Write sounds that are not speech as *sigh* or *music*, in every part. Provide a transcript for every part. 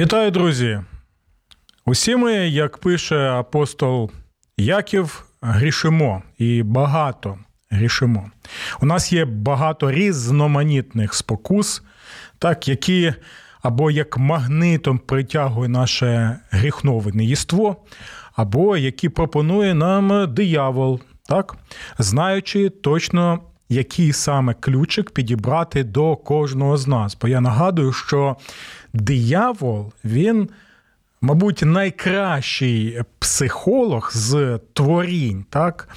Вітаю, друзі! Усі ми, як пише апостол Яків, грішимо і багато грішимо. У нас є багато різноманітних спокус, так, які або як магнитом притягує наше гріхнове єство, або які пропонує нам диявол, так, знаючи точно. Який саме ключик підібрати до кожного з нас? Бо я нагадую, що диявол він мабуть, найкращий психолог з творінь, так?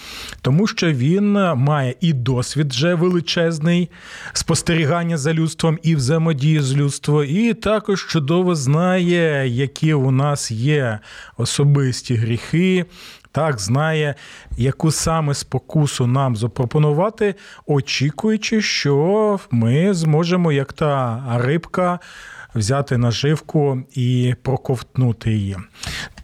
тому що він має і досвід вже величезний спостерігання за людством і взаємодії з людством, і також чудово знає, які у нас є особисті гріхи. Так, знає, яку саме спокусу нам запропонувати, очікуючи, що ми зможемо, як та рибка, взяти наживку і проковтнути її.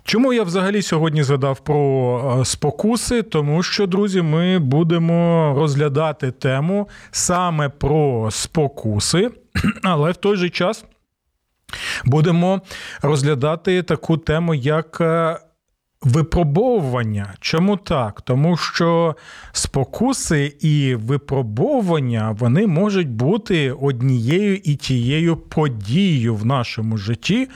Чому я взагалі сьогодні згадав про е, спокуси? Тому що, друзі, ми будемо розглядати тему саме про спокуси, *clears throat* але в той же час будемо розглядати таку тему, як е, Випробовування. Чому так? Тому що спокуси і випробовування вони можуть бути однією і тією подією в нашому житті,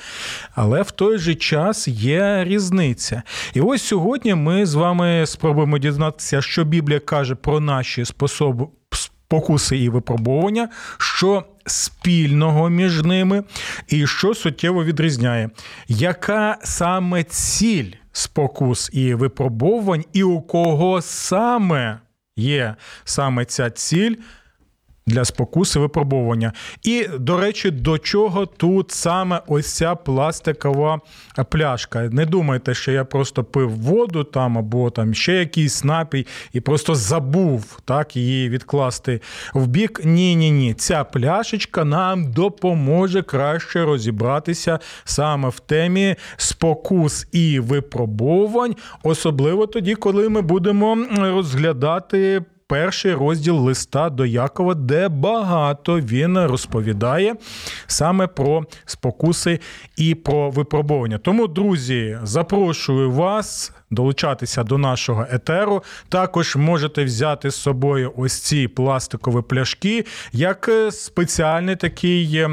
але в той же час є різниця. І ось сьогодні ми з вами спробуємо дізнатися, що Біблія каже про наші способи. Покуси і випробування, що спільного між ними, і що суттєво відрізняє, яка саме ціль спокус і випробовувань, і у кого саме є саме ця ціль для спокуси випробовування. І, до речі, до чого тут саме ось ця пластикова пляшка. Не думайте, що я просто пив воду там або там ще якийсь напій і просто забув так, її відкласти в бік. Ні, ні, ні. Ця пляшечка нам допоможе краще розібратися саме в темі спокус і випробовувань, особливо тоді, коли ми будемо розглядати перший розділ листа до Якова, де багато він розповідає саме про спокуси і про випробування. Тому, друзі, запрошую вас. Долучатися до нашого етеру. Також можете взяти з собою ось ці пластикові пляшки, як спеціальний такий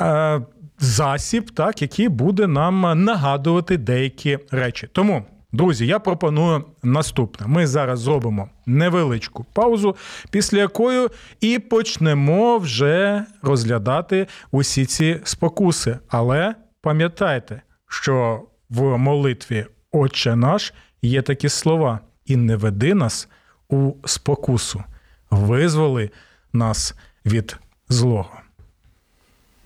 е, засіб, так, який буде нам нагадувати деякі речі. Тому. Друзі, я пропоную наступне. Ми зараз зробимо невеличку паузу, після якої і почнемо вже розглядати усі ці спокуси. Але пам'ятайте, що в молитві Отче наш є такі слова: і не веди нас у спокусу, визволи нас від злого.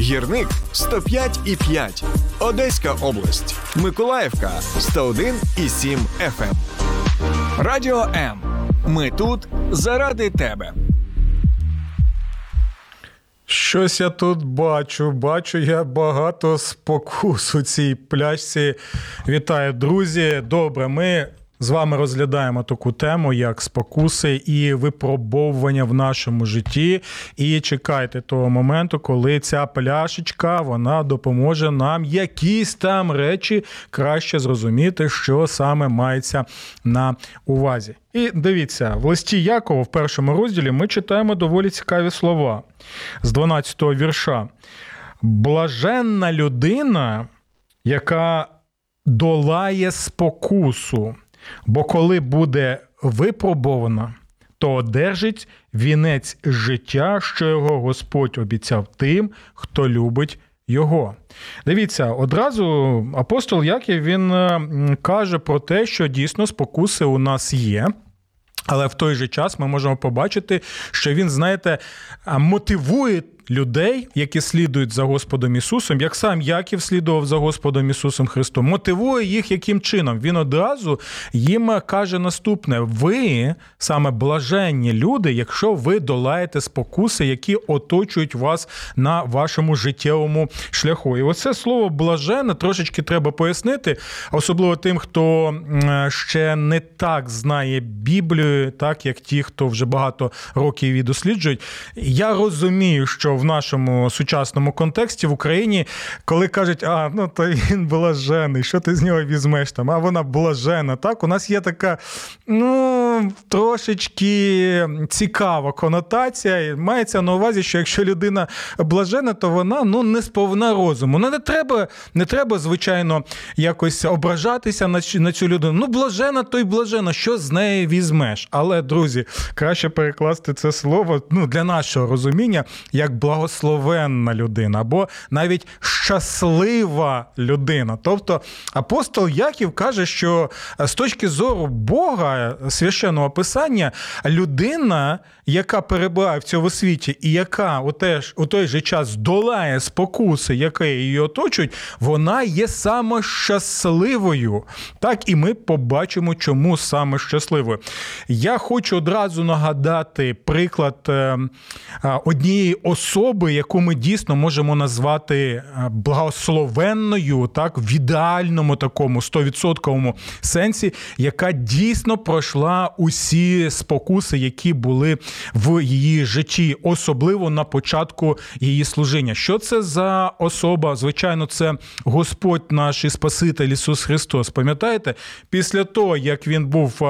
Гірник 105,5. Одеська область. Миколаївка 101,7 FM. Радіо М. Ми тут заради тебе. Щось я тут бачу. Бачу я багато спокус у цій пляшці. Вітаю, друзі. Добре, ми з вами розглядаємо таку тему, як спокуси і випробовування в нашому житті. І чекайте того моменту, коли ця пляшечка вона допоможе нам якісь там речі краще зрозуміти, що саме мається на увазі. І дивіться, в листі Якова в першому розділі ми читаємо доволі цікаві слова з 12-го вірша. Блаженна людина, яка долає спокусу, бо коли буде випробована, то одержить вінець життя, що його Господь обіцяв тим, хто любить його. Дивіться, одразу апостол Яків він каже про те, що дійсно спокуси у нас є. Але в той же час ми можемо побачити, що він, знаєте, мотивує людей, які слідують за Господом Ісусом, як сам Яків слідував за Господом Ісусом Христом, мотивує їх яким чином. Він одразу їм каже наступне: ви саме блаженні люди, якщо ви долаєте спокуси, які оточують вас на вашому життєвому шляху. І оце слово блажене трошечки треба пояснити, особливо тим, хто ще не так знає Біблію, так як ті, хто вже багато років її досліджують. Я розумію, що в нашому сучасному контексті в Україні, коли кажуть, а ну то він блажений, що ти з нього візьмеш там? А вона блажена. Так, у нас є така ну трошечки цікава конотація. Мається на увазі, що якщо людина блажена, то вона ну не сповна розуму. Ну не треба, не треба, звичайно, якось ображатися на цю, на цю людину. Ну, блажена, то й блажена, що з неї візьмеш. Але, друзі, краще перекласти це слово ну, для нашого розуміння як благословенна людина, або навіть щаслива людина. Тобто апостол Яків каже, що з точки зору Бога священного писання, людина, яка перебуває в цьому світі, і яка у, теж, у той же час долає спокуси, які її оточують, вона є саме щасливою. Так, і ми побачимо, чому саме щасливою. Я хочу одразу нагадати приклад е, однієї особи, яку ми дійсно можемо назвати е, благословенною, так, в ідеальному такому 100% сенсі, яка дійсно пройшла усі спокуси, які були в її житті, особливо на початку її служіння. Що це за особа? Звичайно, це Господь наш і Спаситель Ісус Христос. Пам'ятаєте, після того, як він був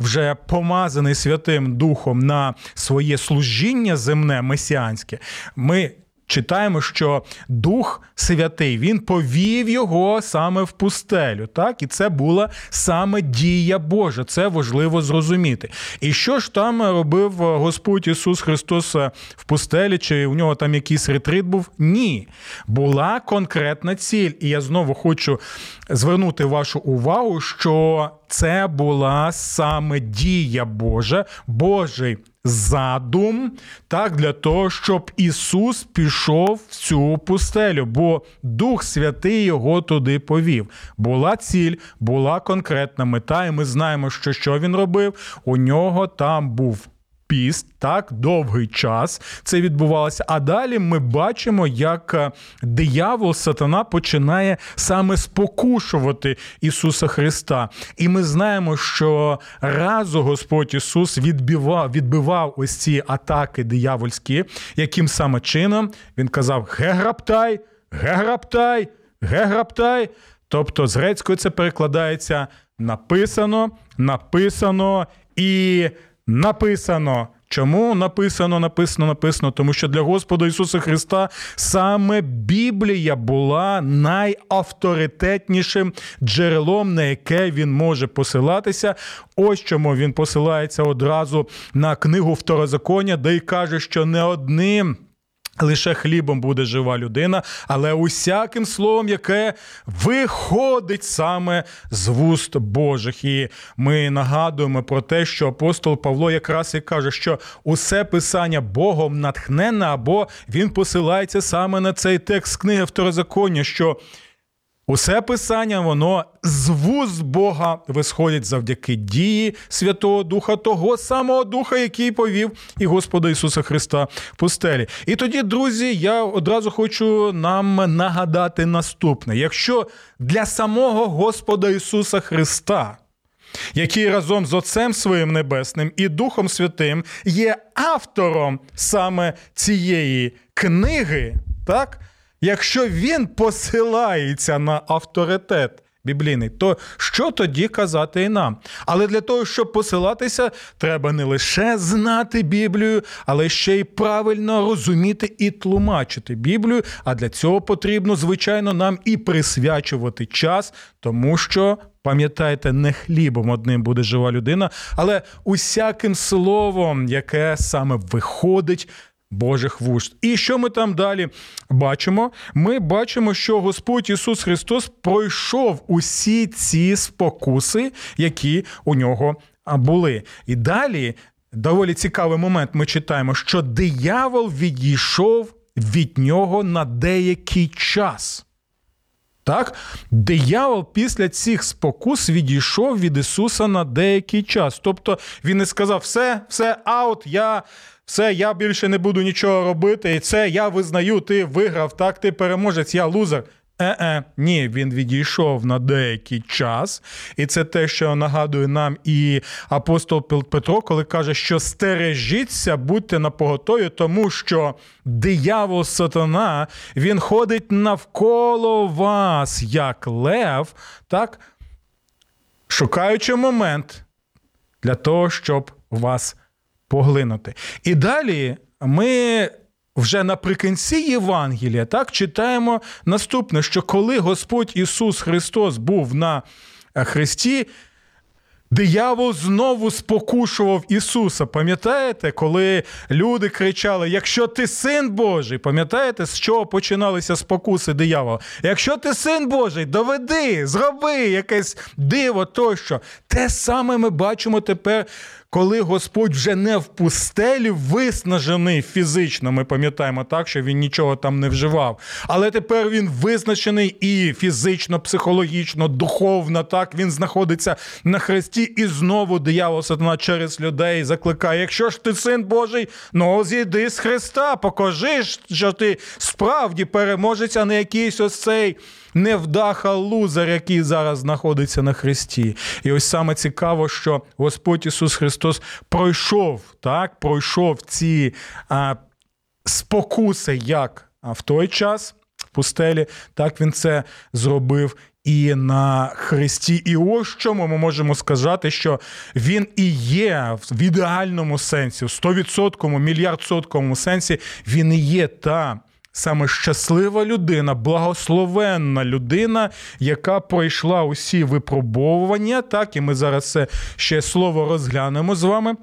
вже помазаний Святим Духом на своє служіння земне месіанське, ми читаємо, що Дух Святий він повів його саме в пустелю. Так, і це була саме дія Божа. Це важливо зрозуміти. І що ж там робив Господь Ісус Христос в пустелі? Чи у нього там якийсь ретрит був? Ні. Була конкретна ціль. І я знову хочу звернути вашу увагу, що це була саме дія Божа, Божий задум, так, для того, щоб Ісус пішов в цю пустелю, бо Дух Святий його туди повів. Була ціль, була конкретна мета, і ми знаємо, що що він робив. У нього там був піст, так, довгий час це відбувалося. А далі ми бачимо, як е, диявол сатана починає саме спокушувати Ісуса Христа. І ми знаємо, що разу Господь Ісус відбивав, відбивав ось ці атаки диявольські, яким саме чином він казав: Геграптай, геграптай, геграптай. Тобто з грецькою це перекладається написано, написано і написано. Чому написано, написано, написано? Тому що для Господа Ісуса Христа саме Біблія була найавторитетнішим джерелом, на яке він може посилатися. Ось чому він посилається одразу на книгу Второзаконня, де й каже, що не одним. Лише хлібом буде жива людина, але усяким словом, яке виходить саме з вуст Божих. І ми нагадуємо про те, що апостол Павло якраз і каже, що усе писання Богом натхненне, або він посилається саме на цей текст книги Второзаконня, що Усе писання, воно з вуз Бога висходить завдяки дії Святого Духа, того самого Духа, який повів і Господа Ісуса Христа в пустелі. І тоді, друзі, я одразу хочу нам нагадати наступне: якщо для самого Господа Ісуса Христа, який разом з Отцем Своїм Небесним і Духом Святим є автором саме цієї книги, так? Якщо він посилається на авторитет біблійний, то що тоді казати і нам? Але для того, щоб посилатися, треба не лише знати Біблію, але ще й правильно розуміти і тлумачити Біблію. А для цього потрібно, звичайно, нам і присвячувати час, тому що. Пам'ятайте, не хлібом одним буде жива людина, але усяким словом, яке саме виходить Божих вуст. І що ми там далі бачимо? Ми бачимо, що Господь Ісус Христос пройшов усі ці спокуси, які у нього були. І далі доволі цікавий момент. Ми читаємо, що диявол відійшов від нього на деякий час. Так, диявол після цих спокус відійшов від Ісуса на деякий час. Тобто він не сказав: все, все, аут, я все, я більше не буду нічого робити, і це я визнаю, ти виграв, так, ти переможець, я лузер. Е-е, ні, він відійшов на деякий час, і це те, що нагадує нам і апостол Петро, коли каже, що стережіться, будьте на поготові, тому що диявол сатана він ходить навколо вас, як лев, так, шукаючи момент для того, щоб вас поглинути. І далі ми вже наприкінці Євангелія так читаємо наступне: що коли Господь Ісус Христос був на Христі, диявол знову спокушував Ісуса. Пам'ятаєте, коли люди кричали: Якщо ти син Божий, пам'ятаєте, з чого починалися спокуси диявола? Якщо ти син Божий, доведи, зроби якесь диво тощо. Те саме ми бачимо тепер коли Господь вже не в пустелі виснажений фізично, ми пам'ятаємо так, що він нічого там не вживав. Але тепер він визначений і фізично, психологічно, духовно. Так він знаходиться на хресті, і знову диявол сатана через людей закликає: якщо ж ти син Божий, ну зійди з Христа, покажи, що ти справді переможець, а не якийсь ось цей невдаха лузер, який зараз знаходиться на Христі. І ось саме цікаво, що Господь Ісус Христос пройшов, так, пройшов ці а, спокуси, як в той час в пустелі, так він це зробив. І на Христі, і ось чому ми можемо сказати, що він і є в ідеальному сенсі, в 100%, мільярдсотковому сенсі, він і є та саме щаслива людина, благословенна людина, яка пройшла усі випробовування, так, і ми зараз це ще слово розглянемо з вами,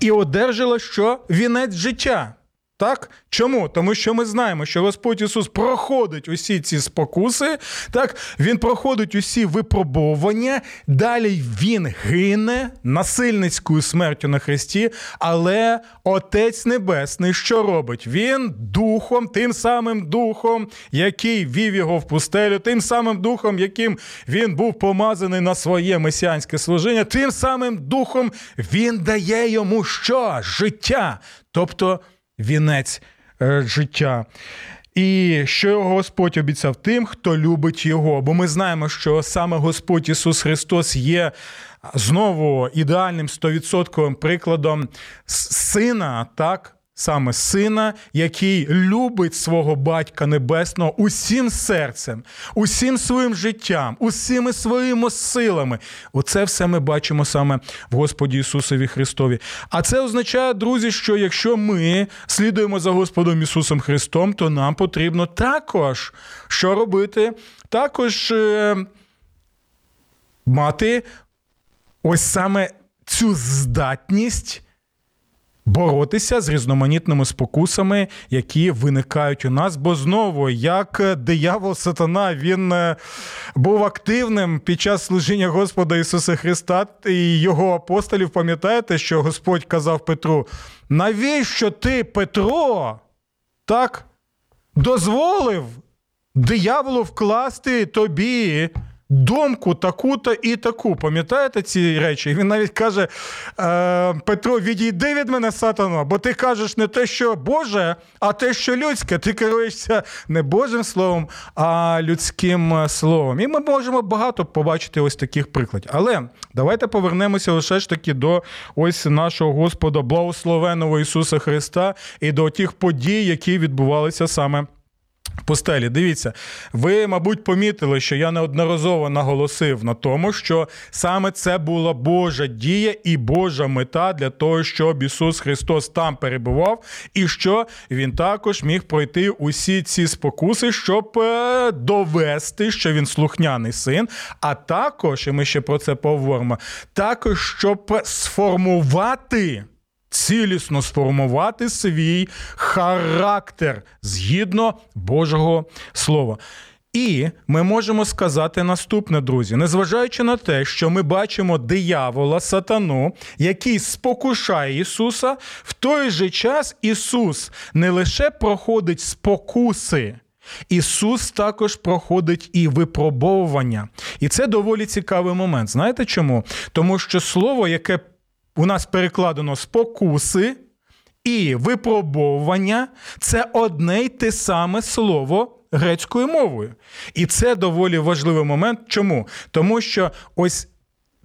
і одержала що вінець життя. Так? Чому? Тому що ми знаємо, що Господь Ісус проходить усі ці спокуси, так? Він проходить усі випробовування, далі Він гине насильницькою смертю на Христі, але Отець Небесний що робить? Він духом, тим самим духом, який вів його в пустелю, тим самим духом, яким він був помазаний на своє месіанське служіння, тим самим духом він дає йому що? Життя. Тобто вінець е, життя. І що Господь обіцяв тим, хто любить його. Бо ми знаємо, що саме Господь Ісус Христос є знову ідеальним 100% прикладом сина, так, саме сина, який любить свого батька небесного усім серцем, усім своїм життям, усіми своїми силами. Оце все ми бачимо саме в Господі Ісусові Христові. А це означає, друзі, що якщо ми слідуємо за Господом Ісусом Христом, то нам потрібно також що робити? Також е, мати ось саме цю здатність боротися з різноманітними спокусами, які виникають у нас. Бо знову, як диявол Сатана, він е, був активним під час служіння Господа Ісуса Христа і його апостолів. Пам'ятаєте, що Господь казав Петру: навіщо ти, Петро, так дозволив дияволу вкласти тобі? Думку таку-то і таку. Пам'ятаєте ці речі? Він навіть каже: е, Петро, відійди від мене, сатано, бо ти кажеш не те, що Боже, а те, що людське. Ти керуєшся не Божим словом, а людським словом. І ми можемо багато побачити ось таких прикладів. Але давайте повернемося лише ж таки до ось нашого Господа, благословеного Ісуса Христа, і до тих подій, які відбувалися саме Пустелі, дивіться, ви, мабуть, помітили, що я неодноразово наголосив на тому, що саме це була Божа дія і Божа мета для того, щоб Ісус Христос там перебував, і що Він також міг пройти усі ці спокуси, щоб е, довести, що він слухняний син. А також, і ми ще про це поговоримо, також щоб сформувати цілісно сформувати свій характер згідно Божого Слова. І ми можемо сказати наступне, друзі, незважаючи на те, що ми бачимо диявола, сатану, який спокушає Ісуса, в той же час Ісус не лише проходить спокуси. Ісус також проходить і випробовування. І це доволі цікавий момент. Знаєте чому? Тому що слово, яке у нас перекладено спокуси і випробовування це одне й те саме слово грецькою мовою. І це доволі важливий момент. Чому? Тому що ось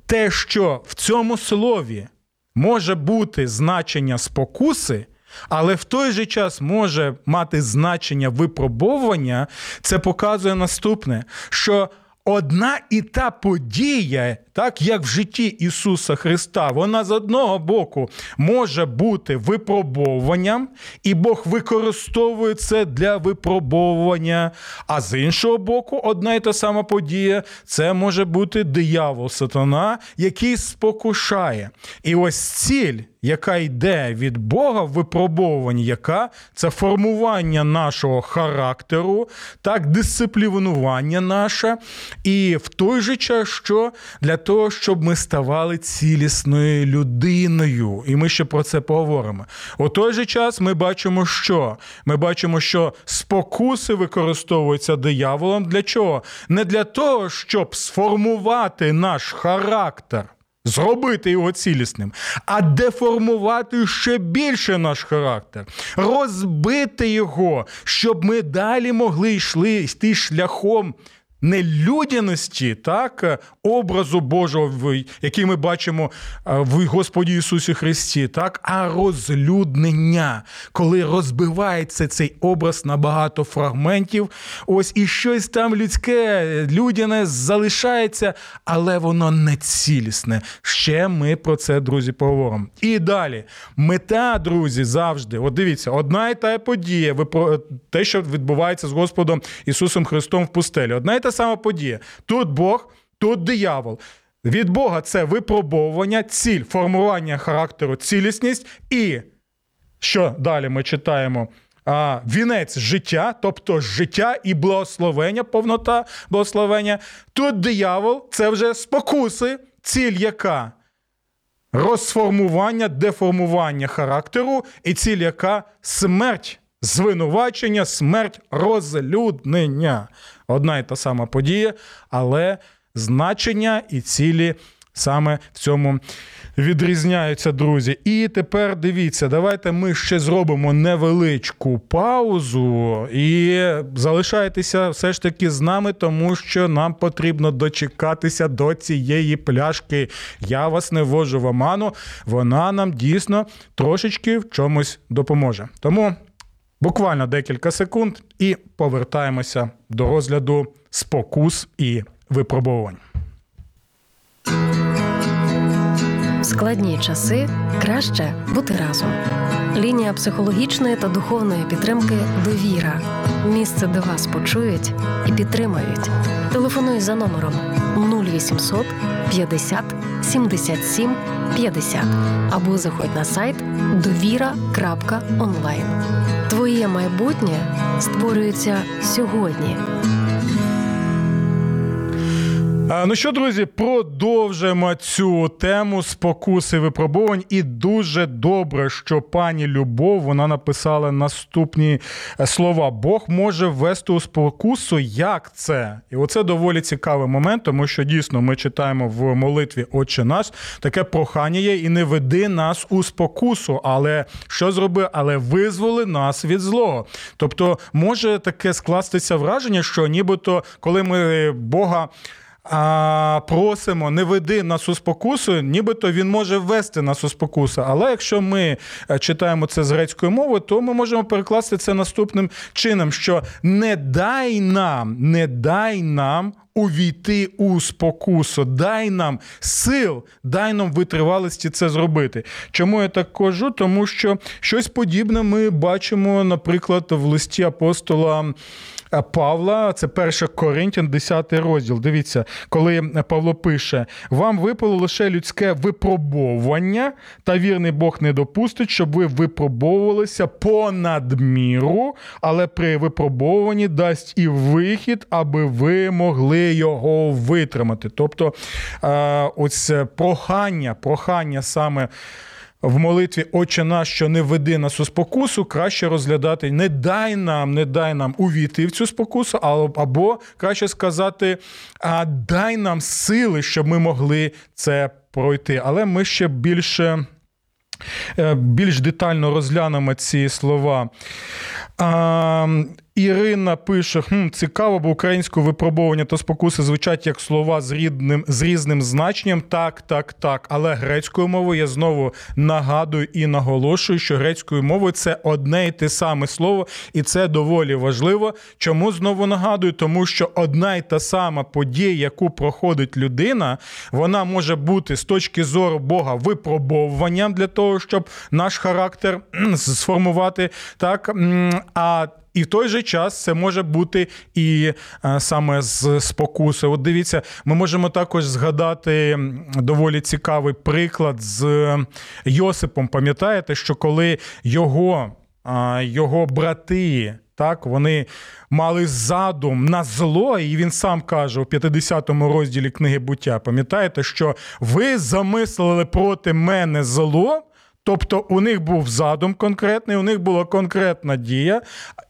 те, що в цьому слові може бути значення спокуси. Але в той же час може мати значення випробовування, це показує наступне, що одна і та подія, так як в житті Ісуса Христа, вона з одного боку може бути випробовуванням, і Бог використовує це для випробовування. А з іншого боку, одна і та сама подія це може бути диявол сатана, який спокушає. І ось ціль яка йде від Бога в випробовуванні, яка це формування нашого характеру, так, дисциплінування наше, і в той же час, що для того, щоб ми ставали цілісною людиною. І ми ще про це поговоримо. У той же час ми бачимо, що ми бачимо, що спокуси використовуються дияволом. Для чого? Не для того, щоб сформувати наш характер зробити його цілісним, а деформувати ще більше наш характер, розбити його, щоб ми далі могли йшли йти шляхом не людяності, так, е, образу Божого, який ми бачимо е, в Господі Ісусі Христі, так, а розлюднення, коли розбивається цей образ на багато фрагментів, ось і щось там людське, людяне залишається, але воно не цілісне. Ще ми про це, друзі, поговоримо. І далі, мета, друзі, завжди, от дивіться, одна і та подія, те, що відбувається з Господом Ісусом Христом в пустелі. Одна і та сама подія. Тут Бог, тут диявол. Від Бога це випробовування, ціль, формування характеру, цілісність. І що далі ми читаємо? А, Вінець життя, тобто життя і благословення, повнота благословення. Тут диявол це вже спокуси, ціль яка? Розформування, деформування характеру, і ціль яка смерть звинувачення, смерть, розлюднення. Одна і та сама подія, але значення і цілі саме в цьому відрізняються, друзі. І тепер дивіться, давайте ми ще зробимо невеличку паузу і залишайтеся все ж таки з нами, тому що нам потрібно дочекатися до цієї пляшки. Я вас не ввожу в оману, вона нам дійсно трошечки в чомусь допоможе. Тому. Буквально декілька секунд і повертаємося до розгляду спокус і випробувань. Складні часи краще бути разом. Лінія психологічної та духовної підтримки довіра. Місце, де вас почують і підтримають. Телефонуй за номером 0800 50 77 50 або заходь на сайт довіра.онлайн. Твоє майбутнє створюється сьогодні. Ну що, друзі, продовжуємо цю тему спокуси випробувань. І дуже добре, що пані Любов вона написала наступні е, слова: Бог може ввести у спокусу. Як це? І оце доволі цікавий момент, тому що дійсно ми читаємо в молитві Отче наш таке прохання є, і не веди нас у спокусу. Але що зроби? Але визволи нас від злого. Тобто може таке скластися враження, що нібито коли ми Бога а, просимо, не веди нас у спокусу, нібито він може ввести нас у спокусу. Але якщо ми е, читаємо це з грецької мови, то ми можемо перекласти це наступним чином: що не дай нам, не дай нам увійти у спокусу. Дай нам сил, дай нам витривалості це зробити. Чому я так кажу? Тому що щось подібне ми бачимо, наприклад, в листі апостола. Павла, це 1 Коринтян, 10 розділ. Дивіться, коли Павло пише: вам випало лише людське випробовування, та вірний Бог не допустить, щоб ви випробовувалися понад міру, але при випробовуванні дасть і вихід, аби ви могли його витримати. Тобто, ось прохання, прохання саме в молитві Отче наш, що не веди нас у спокусу, краще розглядати не дай нам, не дай нам увійти в цю спокусу, або краще сказати, а дай нам сили, щоб ми могли це пройти. Але ми ще більше. Е, більш детально розглянемо ці слова. Ірина пише: хм, цікаво, бо українською випробування та спокуси звучать як слова з рідним, з різним значенням. Так, так, так. Але грецькою мовою я знову нагадую і наголошую, що грецькою мовою це одне і те саме слово, і це доволі важливо. Чому знову нагадую? Тому що одна і та сама подія, яку проходить людина, вона може бути з точки зору Бога випробовуванням для того, щоб наш характер сформувати так. А і в той же час це може бути і е, саме з спокуси. От дивіться, ми можемо також згадати доволі цікавий приклад з Йосипом. Пам'ятаєте, що коли його, його брати. Так, вони мали задум на зло, і він сам каже у 50-му розділі книги буття. Пам'ятаєте, що ви замислили проти мене зло, тобто у них був задум конкретний, у них була конкретна дія,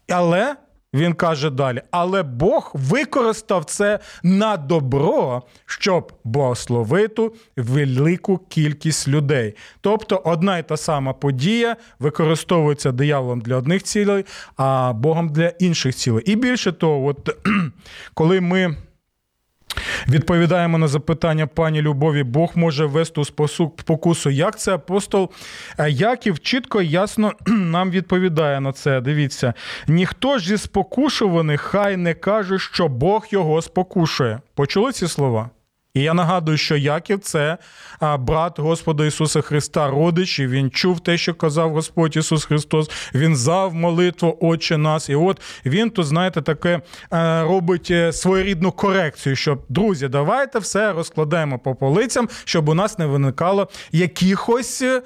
але він каже далі: але Бог використав це на добро, щоб благословити велику кількість людей. Тобто одна і та сама подія використовується дияволом для одних цілей, а Богом для інших цілей. І більше того, от *clears throat* коли ми. Відповідаємо на запитання пані Любові, Бог може вести у спокусу. Як це апостол е, Яків чітко і ясно *clears throat* нам відповідає на це. Дивіться, ніхто ж зі спокушуваних хай не каже, що Бог його спокушує. Почули ці слова? І я нагадую, що Яків це брат Господа Ісуса Христа, родич, і він чув те, що казав Господь Ісус Христос. Він зав молитву Отче нас. І от він тут, знаєте, таке робить е, своєрідну корекцію, що друзі, давайте все розкладаємо по полицям, щоб у нас не виникало якихось е,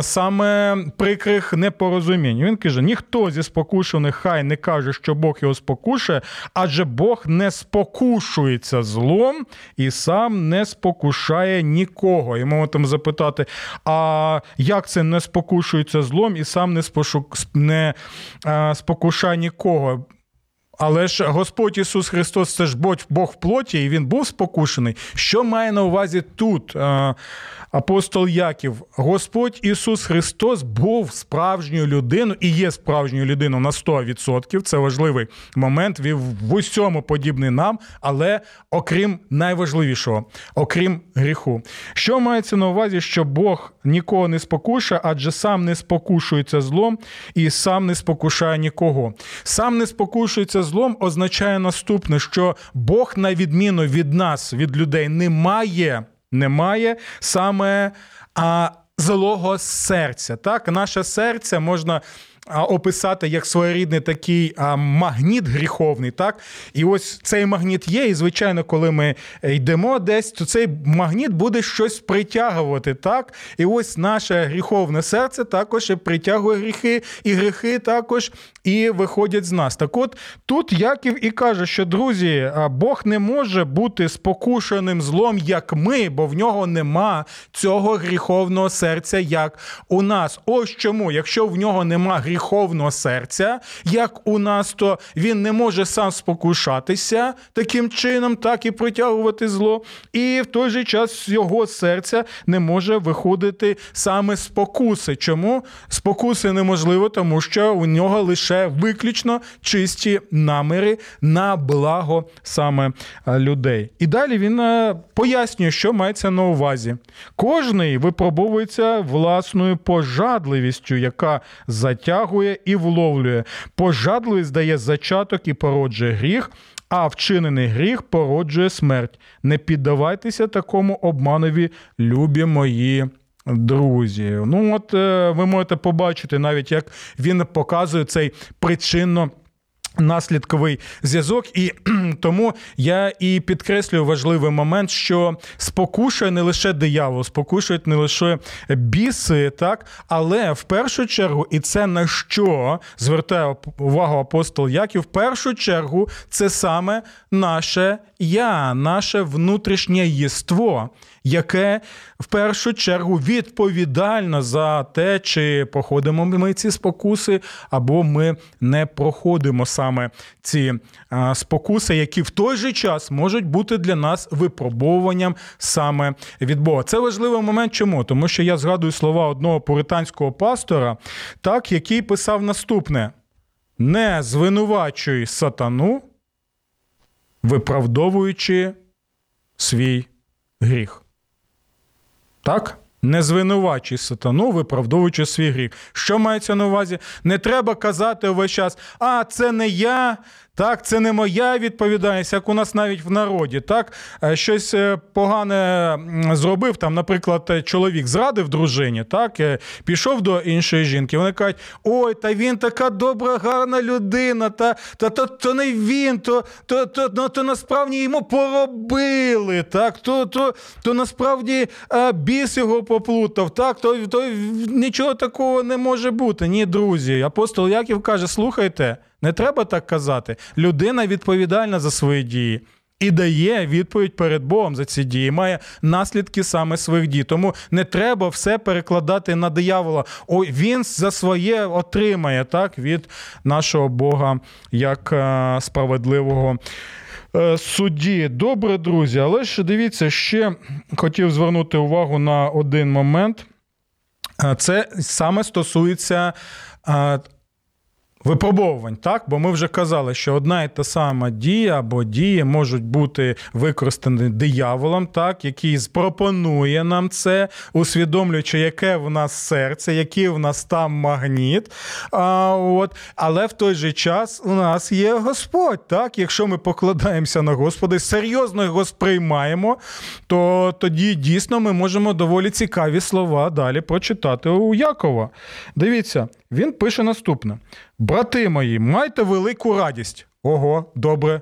саме прикрих непорозумінь. Він каже: ніхто зі спокушених хай не каже, що Бог його спокушує, адже Бог не спокушується злом і сам сам не спокушає нікого. І можемо там запитати, а як це не спокушується злом і сам не, спошу... не спокушає нікого? Але ж Господь Ісус Христос це ж Бог в плоті, і Він був спокушений. Що має на увазі тут? апостол Яків, Господь Ісус Христос був справжньою людиною і є справжньою людиною на 100%. Це важливий момент. Він в усьому подібний нам, але окрім найважливішого, окрім гріху. Що мається на увазі, що Бог нікого не спокушує, адже сам не спокушується злом і сам не спокушає нікого. Сам не спокушується злом означає наступне, що Бог, на відміну від нас, від людей, не має не має саме а, злого серця. Так, наше серце можна описати як своєрідний такий магніт гріховний. так? І ось цей магніт є, і, звичайно, коли ми йдемо десь, то цей магніт буде щось притягувати. так? І ось наше гріховне серце також притягує гріхи, і гріхи також і виходять з нас. Так от тут Яків і каже, що друзі, Бог не може бути спокушеним злом, як ми, бо в нього нема цього гріховного серця, як у нас. Ось чому, якщо в нього нема гріховного гріховного серця, як у нас, то він не може сам спокушатися таким чином, так і притягувати зло. І в той же час з його серця не може виходити саме спокуси. Чому спокуси неможливо? Тому що у нього лише виключно чисті наміри на благо саме е, людей. І далі він е, пояснює, що мається на увазі. Кожний випробовується власною пожадливістю, яка затягує і вловлює. Пожадливість дає зачаток і породжує гріх. А вчинений гріх породжує смерть. Не піддавайтеся такому обманові, любі мої друзі. Ну, от е, ви можете побачити навіть, як він показує цей причинно. Наслідковий зв'язок, і *clears throat* тому я і підкреслюю важливий момент, що спокушує не лише диявол, спокушують не лише біси, так, але в першу чергу, і це на що звертає увагу апостол Яків, в першу чергу це саме наше я, наше внутрішнє єство, яке в першу чергу відповідально за те, чи проходимо ми ці спокуси, або ми не проходимо саме ці спокуси, які в той же час можуть бути для нас випробовуванням саме від Бога. Це важливий момент. Чому? Тому що я згадую слова одного пуританського пастора, так, який писав наступне: не звинувачуй сатану, виправдовуючи свій гріх. Так? Не звинувачуй сатану, виправдовуючи свій гріх. Що мається на увазі? Не треба казати увесь час, а це не я, так, це не моя відповідальність, як у нас навіть в народі. Так, е, щось е, погане зробив. Там, наприклад, чоловік зрадив дружині, так, е, пішов до іншої жінки. Вони кажуть, ой, та він така добра, гарна людина, та та, та то не він, то то, то, то, то насправді йому поробили. так, То то, то насправді біс його поплутав. так, то, то Нічого такого не може бути. Ні, друзі. Апостол Яків каже: слухайте. Не треба так казати. Людина відповідальна за свої дії. І дає відповідь перед Богом за ці дії, має наслідки саме своїх дій. Тому не треба все перекладати на диявола. Ой, він за своє отримає так від нашого Бога як е, справедливого судді. Добре, друзі, але ж дивіться, ще хотів звернути увагу на один момент. Е, це саме стосується Випробовувань, так? Бо ми вже казали, що одна і та сама дія або дії можуть бути використані дияволом, так, який пропонує нам це, усвідомлюючи, яке в нас серце, який в нас там магніт. А, от. Але в той же час у нас є Господь. так? Якщо ми покладаємося на Господа, серйозно його сприймаємо, то тоді дійсно ми можемо доволі цікаві слова далі прочитати у Якова. Дивіться. Він пише наступне: Брати мої, майте велику радість. Ого, добре.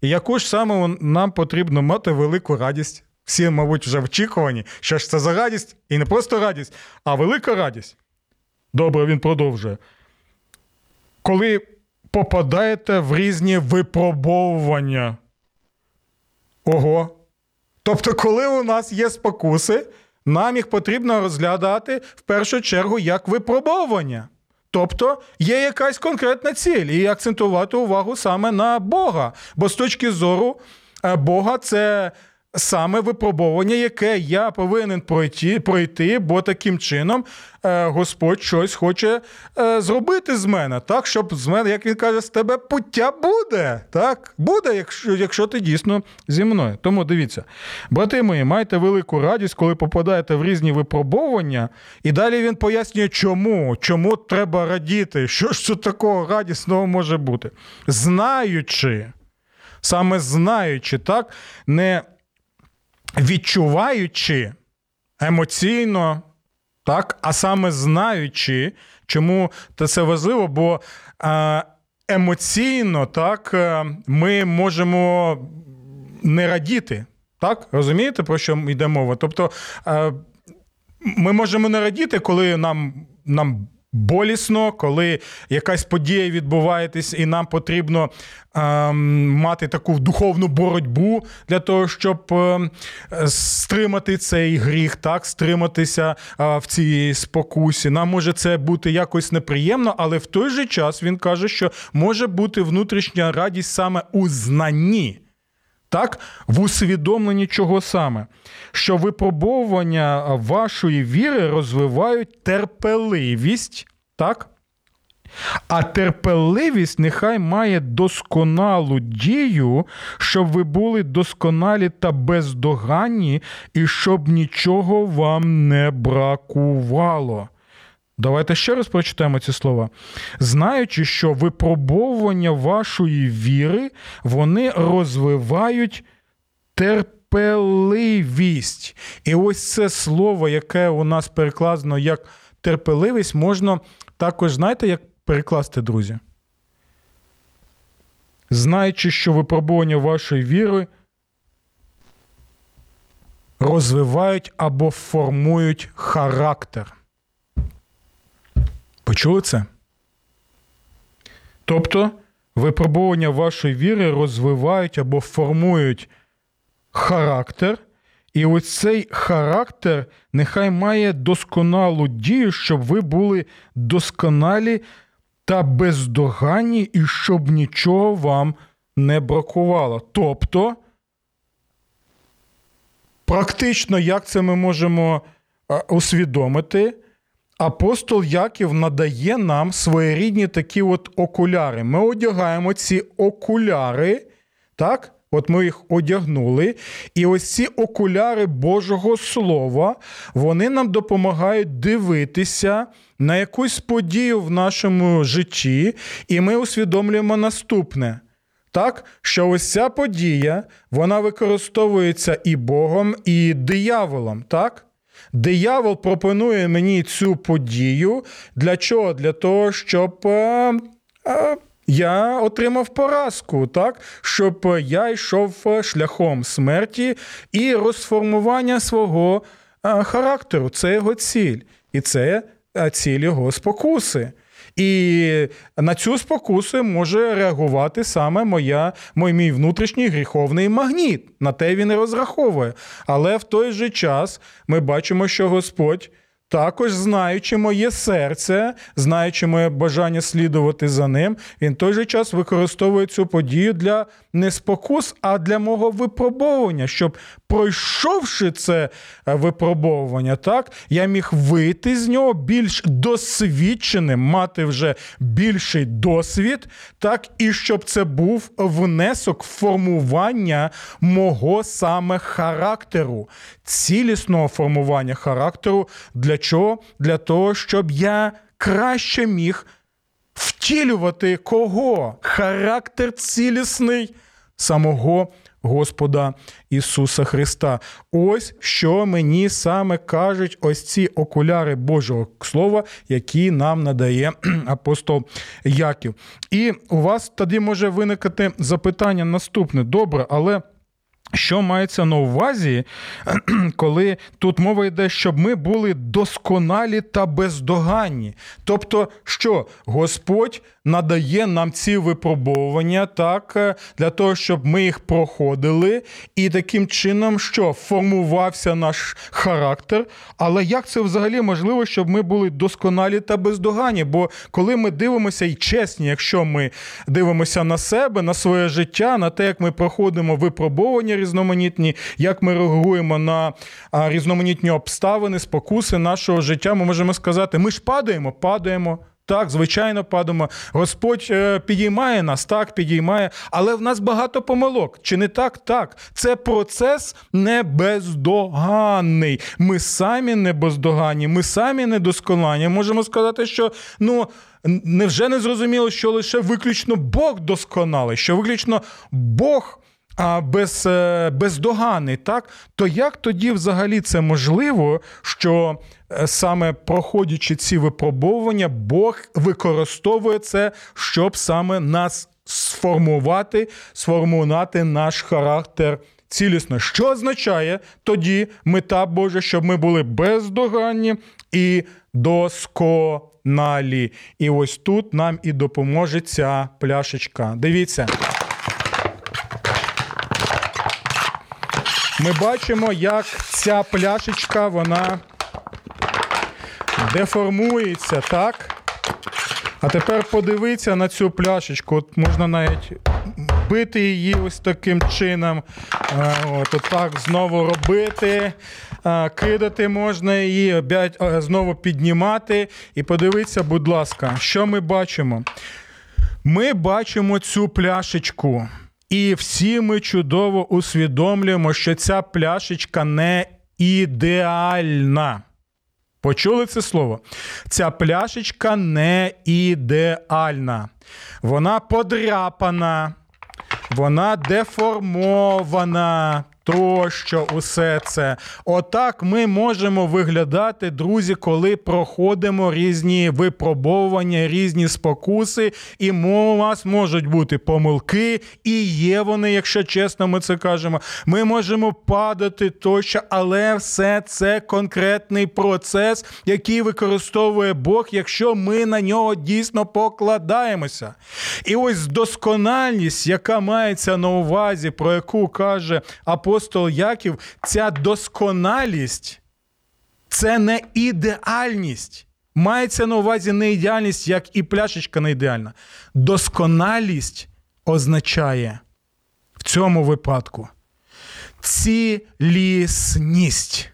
І яку ж саме нам потрібно мати велику радість? Всі, мабуть, вже вчікувані, що ж це за радість, і не просто радість, а велика радість. Добре, він продовжує. Коли попадаєте в різні випробовування. Ого. Тобто, коли у нас є спокуси, нам їх потрібно розглядати в першу чергу як випробовування. Тобто є якась конкретна ціль і акцентувати увагу саме на Бога. Бо з точки зору е, Бога це саме випробовування, яке я повинен пройти, пройти, бо таким чином е, Господь щось хоче е, зробити з мене, так, щоб з мене, як він каже, з тебе пуття буде. Так, буде, якщо якщо ти дійсно зі мною. Тому дивіться, брати мої, майте велику радість, коли попадаєте в різні випробовування. І далі він пояснює, чому, чому треба радіти, що ж це такого радісного може бути. Знаючи. Саме знаючи, так, не відчуваючи емоційно, так, а саме знаючи, чому це важливо, бо емоційно так, е, ми можемо не радіти. Так? Розумієте, про що йде мова? Тобто е, ми можемо не радіти, коли нам, нам болісно, коли якась подія відбувається, і нам потрібно ем, мати таку духовну боротьбу для того, щоб ем, стримати цей гріх, так, стриматися е, в цій спокусі. Нам може це бути якось неприємно, але в той же час він каже, що може бути внутрішня радість саме у знанні. Так, в усвідомленні чого саме? Що випробовування вашої віри розвивають терпеливість, так? А терпеливість нехай має досконалу дію, щоб ви були досконалі та бездоганні, і щоб нічого вам не бракувало. Давайте ще раз прочитаємо ці слова. Знаючи, що випробовування вашої віри вони розвивають терпеливість. І ось це слово, яке у нас перекладено як терпеливість, можна також, знаєте, як перекласти, друзі? Знаючи, що випробування вашої віри розвивають або формують характер. Почули це? Тобто випробування вашої віри розвивають або формують характер, і ось цей характер нехай має досконалу дію, щоб ви були досконалі та бездоганні, і щоб нічого вам не бракувало. Тобто, практично, як це ми можемо усвідомити? Апостол Яків надає нам своєрідні такі от окуляри. Ми одягаємо ці окуляри, так? От ми їх одягнули. І ось ці окуляри Божого Слова, вони нам допомагають дивитися на якусь подію в нашому житті, і ми усвідомлюємо наступне. Так, що ось ця подія вона використовується і Богом, і дияволом. так? Диявол пропонує мені цю подію. Для чого? Для того, щоб е, е, я отримав поразку, так? щоб я йшов шляхом смерті і розформування свого е, характеру. Це його ціль. І це е, ціль його спокуси. І на цю спокусу може реагувати саме моя, мій, мій внутрішній гріховний магніт. На те він і розраховує. Але в той же час ми бачимо, що Господь. Також, знаючи моє серце, знаючи моє бажання слідувати за ним, він в той же час використовує цю подію для не спокус, а для мого випробовування, щоб пройшовши це е, випробовування, так я міг вийти з нього більш досвідченим, мати вже більший досвід, так і щоб це був внесок формування мого саме характеру, цілісного формування характеру. Для чого? Для того, щоб я краще міг втілювати кого? Характер цілісний самого Господа Ісуса Христа. Ось що мені саме кажуть ось ці окуляри Божого Слова, які нам надає *clears throat* апостол Яків. І у вас тоді може виникати запитання наступне: добре, але. Що мається на увазі, *clears throat* коли тут мова йде, щоб ми були досконалі та бездоганні? Тобто, що Господь надає нам ці випробовування так, е, для того, щоб ми їх проходили, і таким чином, що формувався наш характер. Але як це взагалі можливо, щоб ми були досконалі та бездоганні? Бо коли ми дивимося і чесні, якщо ми дивимося на себе, на своє життя, на те, як ми проходимо випробовування різноманітні, як ми реагуємо на різноманітні обставини, спокуси нашого життя, ми можемо сказати, ми ж падаємо, падаємо. Так, звичайно, падаємо. Господь е, підіймає нас, так, підіймає, але в нас багато помилок. Чи не так? Так. Це процес не бездоганний. Ми самі не бездоганні, ми самі недосконані. Можемо сказати, що ну. Невже не зрозуміло, що лише виключно Бог досконалий, що виключно Бог без, е, бездоганний, так? То як тоді взагалі це можливо, що саме проходячи ці випробовування, Бог використовує це, щоб саме нас сформувати, сформувати наш характер цілісно? Що означає тоді мета Божа, щоб ми були бездоганні і досконалі. І ось тут нам і допоможе ця пляшечка. Дивіться. Ми бачимо, як ця пляшечка вона деформується, так? А тепер подивіться на цю пляшечку. От можна навіть бити її ось таким чином. Е, От, так знову робити. Е, Кидати можна її, е, знову піднімати. І подивіться, будь ласка, що ми бачимо? Ми бачимо цю пляшечку. І всі ми чудово усвідомлюємо, що ця пляшечка не ідеальна. Почули це слово? Ця пляшечка не ідеальна. Вона подряпана, вона деформована. Тощо, усе це. Отак ми можемо виглядати, друзі, коли проходимо різні випробовування, різні спокуси, і у нас можуть бути помилки, і є вони, якщо чесно, ми це кажемо. Ми можемо падати тощо, але все це конкретний процес, який використовує Бог, якщо ми на нього дійсно покладаємося. І ось доскональність, яка мається на увазі, про яку каже апостол Яків, ця досконалість це не ідеальність. Мається на увазі не ідеальність, як і пляшечка не ідеальна. Досконалість означає в цьому випадку цілісність.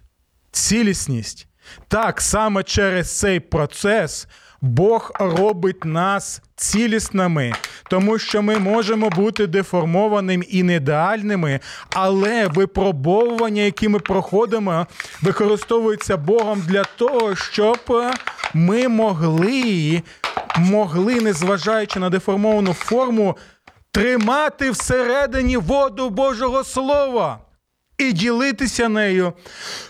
Цілісність. Так, саме через цей процес Бог робить нас цілісними, тому що ми можемо бути деформованими і неідеальними, але випробовування, які ми проходимо, використовуються Богом для того, щоб ми могли, могли, незважаючи на деформовану форму, тримати всередині воду Божого Слова і ділитися нею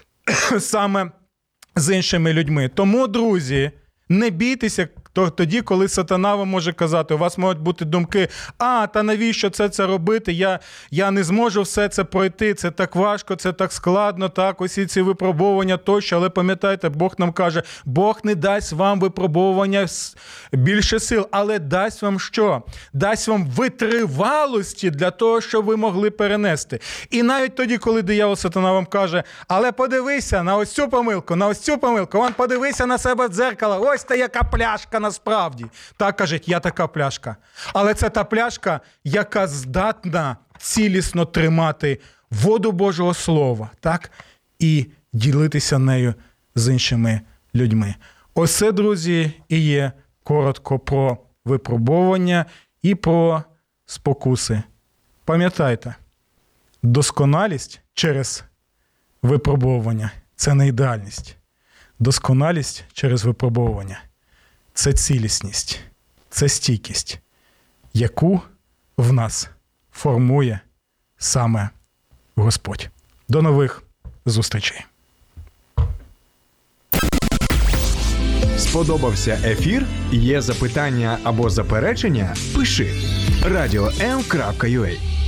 *coughs* саме з іншими людьми. Тому, друзі, не бійтеся то тоді, коли сатана вам може казати, у вас можуть бути думки, а та навіщо це це робити? Я я не зможу все це пройти. Це так важко, це так складно, так, усі ці випробовування тощо. Але пам'ятайте, Бог нам каже, Бог не дасть вам випробовування більше сил, але дасть вам що? Дасть вам витривалості для того, щоб ви могли перенести. І навіть тоді, коли диявол сатана вам каже, але подивися на ось цю помилку, на ось цю помилку, вон подивися на себе в дзеркало, ось та яка пляшка насправді. Так кажуть, я така пляшка. Але це та пляшка, яка здатна цілісно тримати воду Божого Слова, так? І ділитися нею з іншими людьми. Оце, друзі, і є коротко про випробовування і про спокуси. Пам'ятайте, досконалість через випробовування це не ідеальність. Досконалість через випробовування це цілісність, це стійкість, яку в нас формує саме Господь. До нових зустрічей. Сподобався ефір? Є запитання або заперечення? Пиши радіом.ua